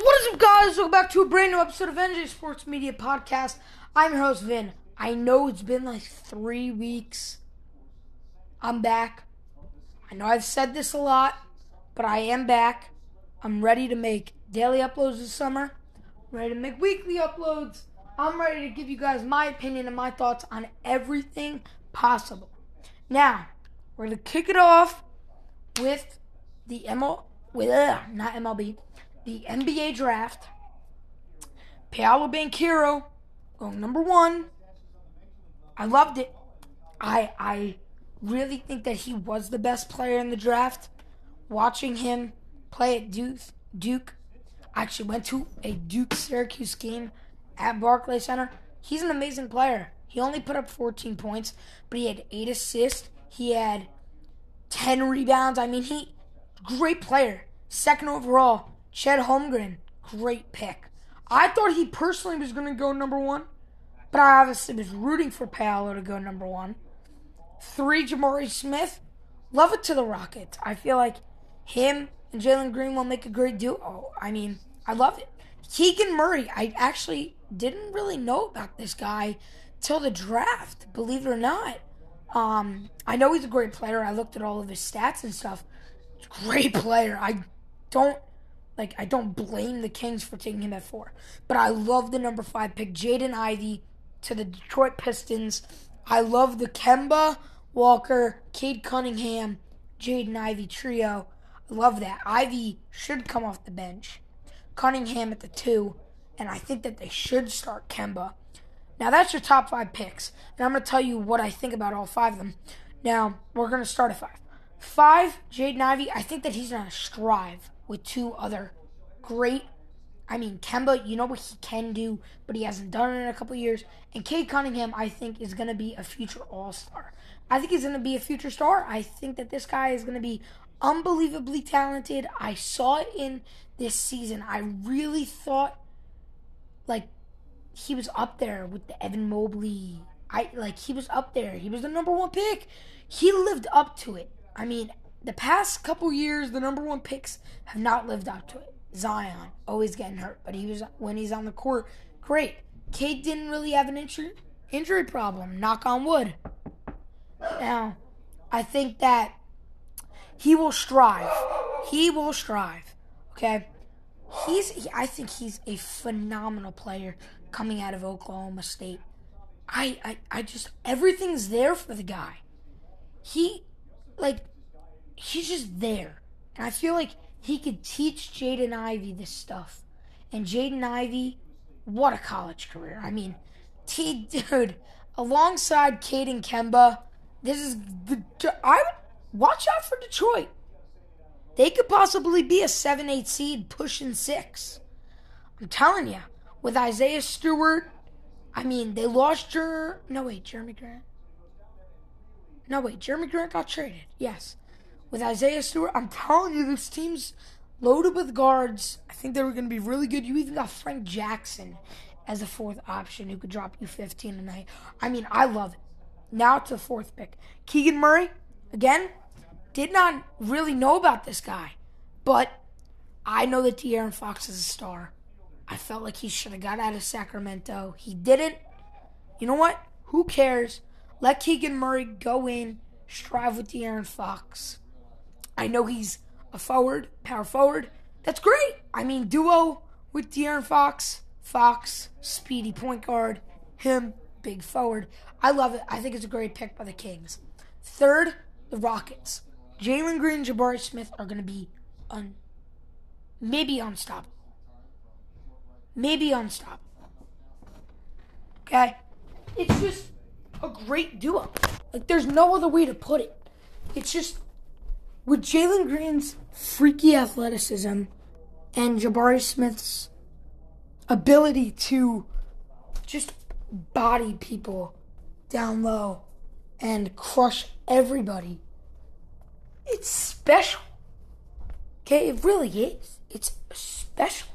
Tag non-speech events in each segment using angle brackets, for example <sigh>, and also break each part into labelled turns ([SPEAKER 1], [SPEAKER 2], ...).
[SPEAKER 1] what is up, guys? Welcome back to a brand new episode of NJ Sports Media Podcast. I'm your host, Vin. I know it's been like three weeks. I'm back. I know I've said this a lot, but I am back. I'm ready to make daily uploads this summer. I'm ready to make weekly uploads. I'm ready to give you guys my opinion and my thoughts on everything possible. Now, we're gonna kick it off with the ML with uh, not MLB, the NBA draft. Paolo Banchero going number one. I loved it. I I really think that he was the best player in the draft. Watching him play at Duke, Duke, I actually went to a Duke Syracuse game at Barclays Center. He's an amazing player. He only put up 14 points, but he had eight assists. He had 10 rebounds. I mean, he great player. Second overall, Chet Holmgren, great pick. I thought he personally was going to go number one, but I obviously was rooting for Paolo to go number one. Three, Jabari Smith, love it to the Rockets. I feel like him and Jalen Green will make a great duo. I mean, I love it. Keegan Murray, I actually didn't really know about this guy till the draft, believe it or not. Um, I know he's a great player. I looked at all of his stats and stuff. Great player. I don't like I don't blame the Kings for taking him at four. But I love the number five pick, Jaden Ivey to the Detroit Pistons. I love the Kemba Walker, Cade Cunningham, Jaden Ivey trio. I love that. Ivey should come off the bench. Cunningham at the two, and I think that they should start Kemba. Now that's your top five picks, and I'm going to tell you what I think about all five of them. Now we're going to start at five. Five, Jaden Ivey. I think that he's going to strive with two other great. I mean, Kemba, you know what he can do, but he hasn't done it in a couple years. And Cade Cunningham, I think, is going to be a future All Star. I think he's going to be a future star. I think that this guy is going to be unbelievably talented. I saw it in this season. I really thought, like, he was up there with the Evan Mobley. I like he was up there. He was the number one pick. He lived up to it. I mean, the past couple years, the number one picks have not lived up to it. Zion always getting hurt, but he was when he's on the court, great. Cade didn't really have an injury injury problem. Knock on wood. Now, I think that he will strive. He will strive. Okay, he's. He, I think he's a phenomenal player coming out of Oklahoma State. I, I, I just everything's there for the guy. He, like, he's just there, and I feel like he could teach Jaden Ivey this stuff. And Jaden Ivey, what a college career! I mean, T, dude, alongside Cade and Kemba, this is the I would watch out for Detroit. They could possibly be a seven, eight seed, pushing six. I'm telling you with Isaiah Stewart. I mean, they lost Jer. No wait, Jerami Grant. No wait, Jerami Grant got traded. Yes, with Isaiah Stewart. I'm telling you, this team's loaded with guards. I think they were going to be really good. You even got Frank Jackson as a fourth option who could drop you 15 a night. I mean, I love it. Now to the fourth pick, Keegan Murray. Again, did not really know about this guy, but I know that De'Aaron Fox is a star. I felt like he should have got out of Sacramento. He didn't. You know what? Who cares? Let Keegan Murray go in, strive with De'Aaron Fox. I know he's a forward, power forward. That's great. I mean, duo with De'Aaron Fox, Fox, speedy point guard, him, big forward. I love it. I think it's a great pick by the Kings. Third, the Rockets. Jalen Green and Jabari Smith are going to be un- maybe unstoppable maybe unstoppable. Okay? It's just a great duo. Like, there's no other way to put it. It's just with Jalen Green's freaky athleticism and Jabari Smith's ability to just body people down low and crush everybody. It's special. Okay, it really is. It's special.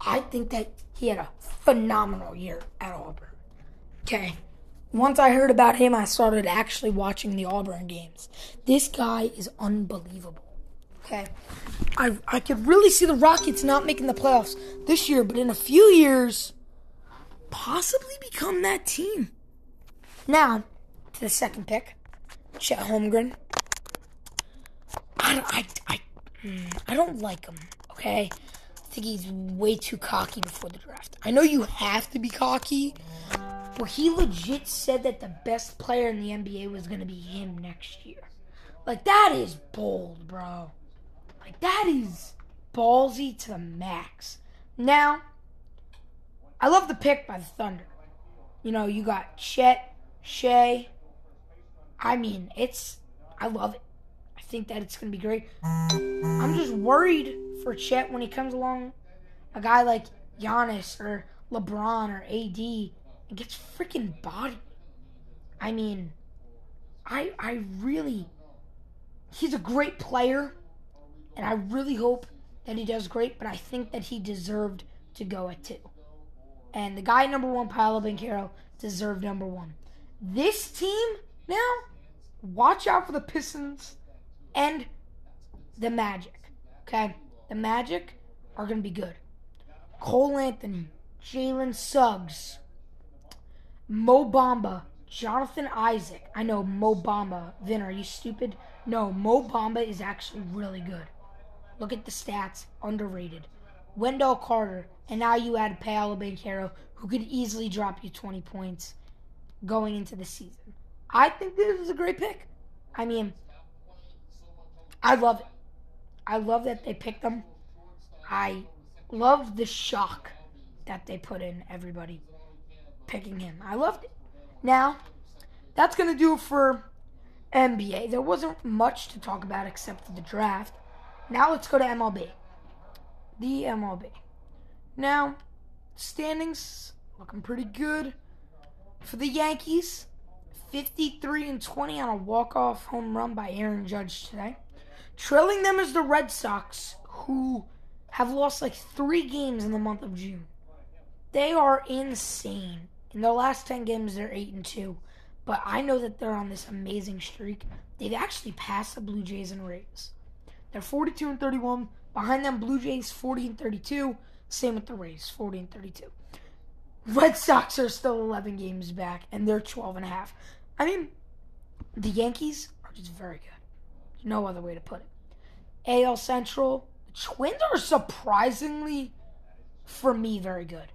[SPEAKER 1] I think that he had a phenomenal year at Auburn. Okay. Once I heard about him, I started actually watching the Auburn games. This guy is unbelievable. Okay, I I could really see the Rockets not making the playoffs this year, but in a few years, possibly become that team. Now, to the second pick, Chet Holmgren. I I, I, mm, I don't like him, okay? I think he's way too cocky before the draft. I know you have to be cocky, but he legit said that the best player in the NBA was going to be him next year. Like, that is bold, bro. Like, that is ballsy to the max. Now, I love the pick by the Thunder. You know, you got Chet, Shai. I mean, it's, I love it. I think that it's going to be great. I'm just worried for Chet when he comes along, a guy like Giannis or LeBron or AD, gets freaking body. I mean, I I really, he's a great player, and I really hope that he does great. But I think that he deserved to go at two, and the guy number one, Paolo Banchero, deserved number one. This team now, watch out for the Pistons and the Magic. Okay, the Magic are to be good. Cole Anthony, Jalen Suggs, Mo Bamba, Jonathan Isaac. I know Mo Bamba. Vin, are you stupid? No, Mo Bamba is actually really good. Look at the stats. Underrated. Wendell Carter, and now you add Paolo Banchero, who could easily drop you 20 points going into the season. I think this is a great pick. I mean, I love it. I love that they picked them. I love the shock that they put in everybody picking him. I loved it. Now, that's going to do it for NBA. There wasn't much to talk about except for the draft. Now let's go to MLB. The MLB. Now, standings looking pretty good for the Yankees. 53 and 20 on a walk-off home run by Aaron Judge today. Trailing them is the Red Sox, who have lost like three games in the month of June. They are insane. In their last 10 games, they're 8 and 2. But I know that they're on this amazing streak. They've actually passed the Blue Jays and Rays. They're 42 and 31. Behind them, Blue Jays 40 and 32. Same with the Rays, 40 and 32. Red Sox are still 11 games back, and they're 12 and a half. I mean, the Yankees are just very good. No other way to put it. AL Central, the Twins are surprisingly, for me, very good.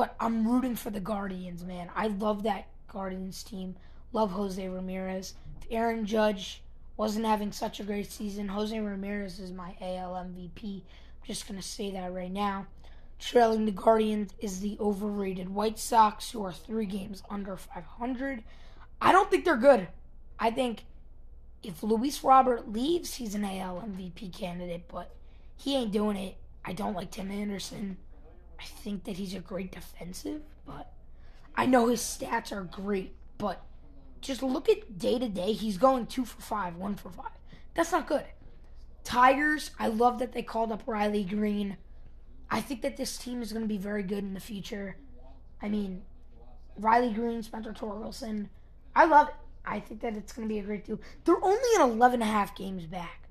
[SPEAKER 1] But I'm rooting for the Guardians, man. I love that Guardians team. Love Jose Ramirez. If Aaron Judge wasn't having such a great season, Jose Ramirez is my AL MVP. I'm just going to say that right now. Trailing the Guardians is the overrated White Sox, who are three games under 500. I don't think they're good. I think if Luis Robert leaves, he's an AL MVP candidate, but he ain't doing it. I don't like Tim Anderson. I think that he's a great defensive, but I know his stats are great, but just look at day to day. He's going two for five, one for five. That's not good. Tigers, I love that they called up Riley Greene. I think that this team is going to be very good in the future. I mean, Riley Greene, Spencer Torkelson. I love it. I think that it's going to be a great deal. They're only in 11 and a half games back.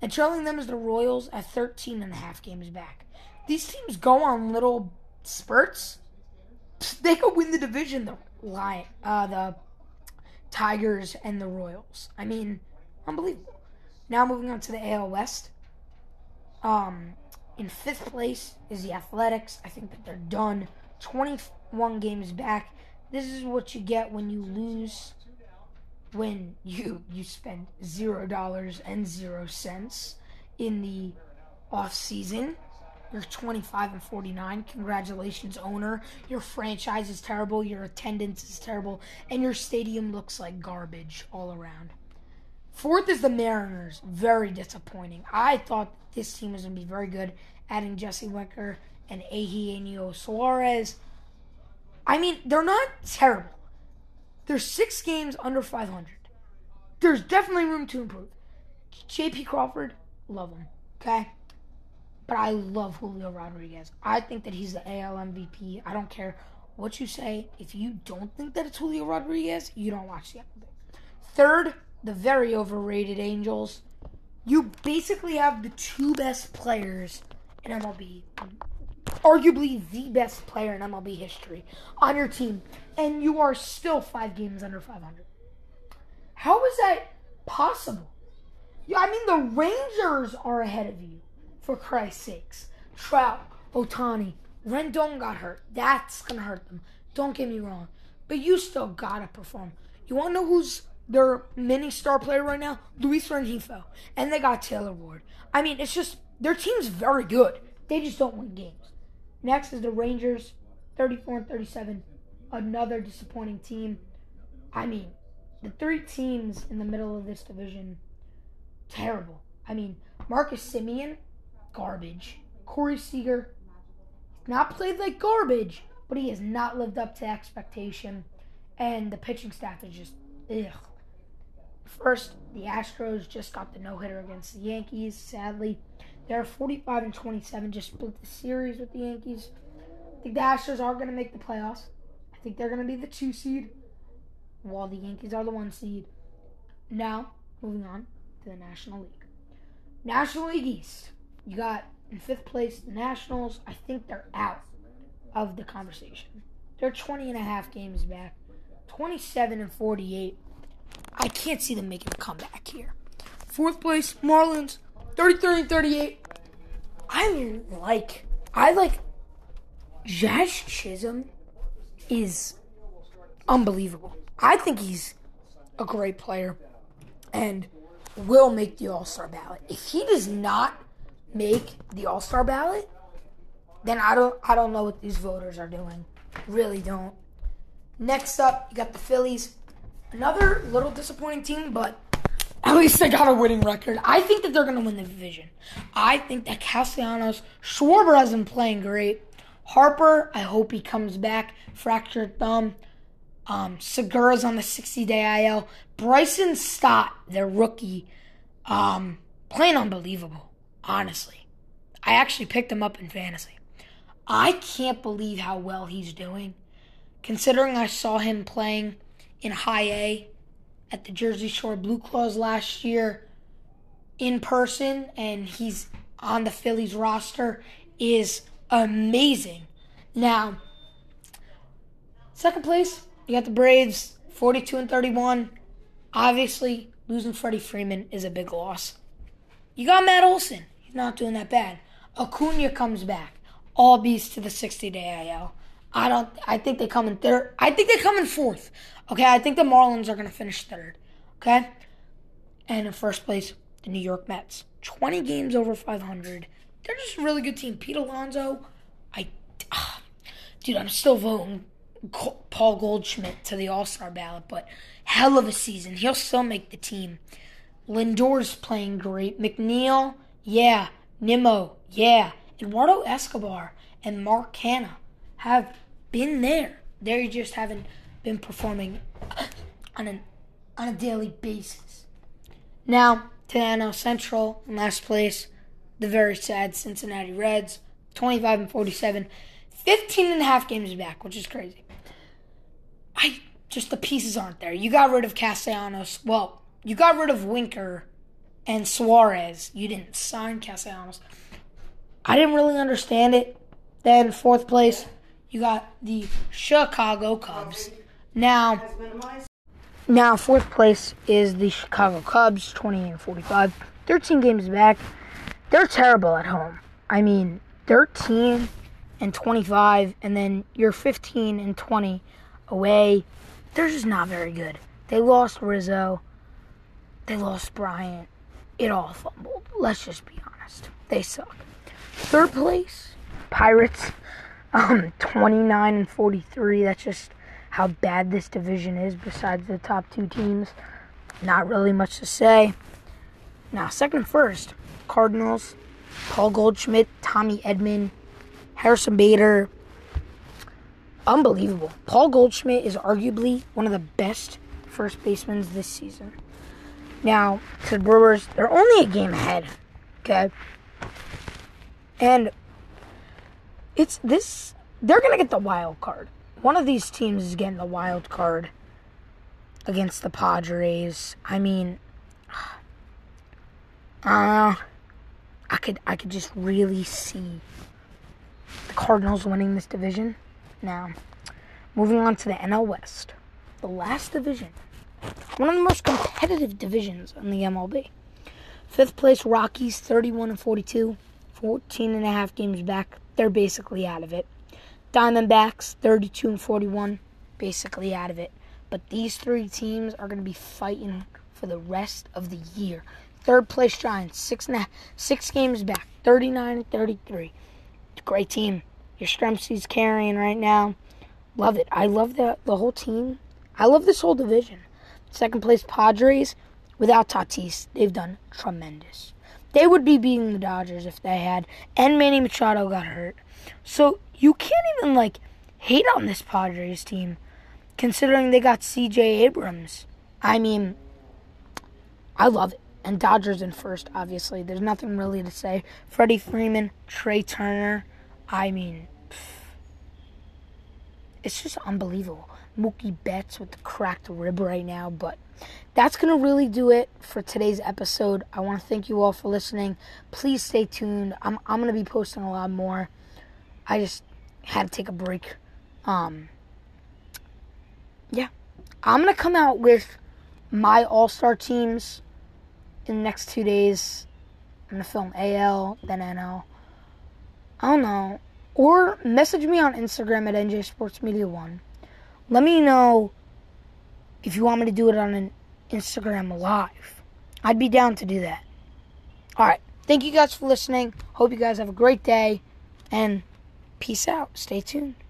[SPEAKER 1] And trailing them is the Royals at 13 and a half games back. These teams go on little spurts. <laughs> They could win the division, the Lion, uh, the Tigers and the Royals. I mean, unbelievable. Now moving on to the AL West. Um, in fifth place is the Athletics. I think that they're done. 21 games back. This is what you get when you lose when you you spend zero dollars and zero cents in the off season. You're 25 and 49. Congratulations, owner. Your franchise is terrible. Your attendance is terrible, and your stadium looks like garbage all around. Fourth is the Mariners. Very disappointing. I thought this team was going to be very good, adding Jesse Winker and Eugenio Suarez. I mean, they're not terrible. They're six games under 500. There's definitely room to improve. J.P. Crawford, love him. Okay? But I love Julio Rodriguez. I think that he's the AL MVP. I don't care what you say. If you don't think that it's Julio Rodriguez, you don't watch the MLB. Third, the very overrated Angels. you basically have the two best players in MLB, arguably the best player in MLB history on your team, and you are still five games under 500. How is that possible? Yeah, I mean, the Rangers are ahead of you, for Christ's sakes. Trout, Ohtani, Rendon got hurt. That's going to hurt them. Don't get me wrong. But you still got to perform. You want to know who's their mini star player right now? Luis Rengifo. And they got Taylor Ward. I mean, it's just, their team's very good. They just don't win games. Next is the Rangers, 34 and 37. Another disappointing team. I mean, the three teams in the middle of this division, terrible. I mean, Marcus Semien, garbage. Corey Seager, not played like garbage, but he has not lived up to expectation. And the pitching staff is just, ugh. First, the Astros just got the no hitter against the Yankees. Sadly, they're 45 and 27, just split the series with the Yankees. I think the Astros are going to make the playoffs. I think they're going to be the two seed, while the Yankees are the one seed. Now, moving on to the National League. National League East. You got in fifth place the Nationals. I think they're out of the conversation. They're 20 and a half games back, 27 and 48. I can't see them making a comeback here. Fourth place, Marlins, 33 and 38. I like, I like, Jazz Chisholm is unbelievable. I think he's a great player and will make the All Star ballot. If he does not make the All Star ballot, then I don't I don't know what these voters are doing. Really don't. Next up, you got the Phillies. Another little disappointing team, but <laughs> at least they got a winning record. I think that they're going to win the division. I think that Castellanos, Schwarber has been playing great. Harper, I hope he comes back. Fractured thumb. Um, Segura's on the 60 day IL. Bryson Stott, their rookie, um, playing unbelievable, honestly. I actually picked him up in fantasy. I can't believe how well he's doing, considering I saw him playing in high A at the Jersey Shore Blue Claws last year in person and he's on the Phillies roster is amazing. Now, second place, you got the Braves, 42 and 31. Obviously, losing Freddie Freeman is a big loss. You got Matt Olson. Not doing that bad. Acuna comes back. Albies to the 60 day IL. I don't. I think they come in third. I think they come in fourth. Okay, I think the Marlins are going to finish third. Okay, and in first place, the New York Mets. Twenty games over 500. They're just a really good team. Pete Alonso, I, uh, dude, I'm still voting Paul Goldschmidt to the All Star ballot, but hell of a season. He'll still make the team. Lindor's playing great. McNeil, yeah. Nimmo, yeah. Eduardo Escobar and Mark Canha have been there. They just haven't been performing on an on a daily basis. Now to NL Central, in last place, the very sad Cincinnati Reds, 25 and 47, 15 and a half games back, which is crazy. I just the pieces aren't there. You got rid of Castellanos. Well, you got rid of Winker and Suarez. You didn't sign Castellanos. I didn't really understand it. Then fourth place, you got the Chicago Cubs. Now, now fourth place is the Chicago Cubs, 20 and 45, 13 games back. They're terrible at home. I mean, 13 and 25, and then you're 15 and 20 away. They're just not very good. They lost Rizzo. They lost Bryant. It all fumbled. Let's just be honest. They suck. Third place, Pirates um, 29 and 43. That's just how bad this division is, besides the top two teams. Not really much to say. Now, second and first, Cardinals, Paul Goldschmidt, Tommy Edman, Harrison Bader. Unbelievable. Paul Goldschmidt is arguably one of the best first basemen this season. Now, the Brewers, they're only a game ahead. Okay? And it's this. They're gonna get the wild card. One of these teams is getting the wild card against the Padres. I mean, <sighs> Uh, I could I could just really see the Cardinals winning this division. Now, moving on to the NL West, the last division, one of the most competitive divisions in the MLB. Fifth place Rockies, 31 and 42, 14 and a half games back. They're basically out of it. Diamondbacks, 32 and 41, basically out of it. But these three teams are going to be fighting for the rest of the year. Third place Giants, six and six games back, 39 and 33. Great team. Your Yastrzemski's carrying right now. Love it. I love the the whole team. I love this whole division. Second place Padres, without Tatis, they've done tremendous. They would be beating the Dodgers if they had, and Manny Machado got hurt. So you can't even like hate on this Padres team, considering they got C.J. Abrams. I mean, I love it. And Dodgers in first, obviously. There's nothing really to say. Freddie Freeman, Trea Turner. I mean, it's just unbelievable. Mookie Betts with the cracked rib right now, but that's going to really do it for today's episode. I want to thank you all for listening. Please stay tuned. I'm, I'm going to be posting a lot more. I just had to take a break. Um, yeah. I'm going to come out with my all star teams in the next two days. I'm going to film AL, then NL. I don't know. Or message me on Instagram at NJ Sports Media One. Let me know if you want me to do it on an Instagram live. I'd be down to do that. All right. Thank you guys for listening. Hope you guys have a great day and peace out. Stay tuned.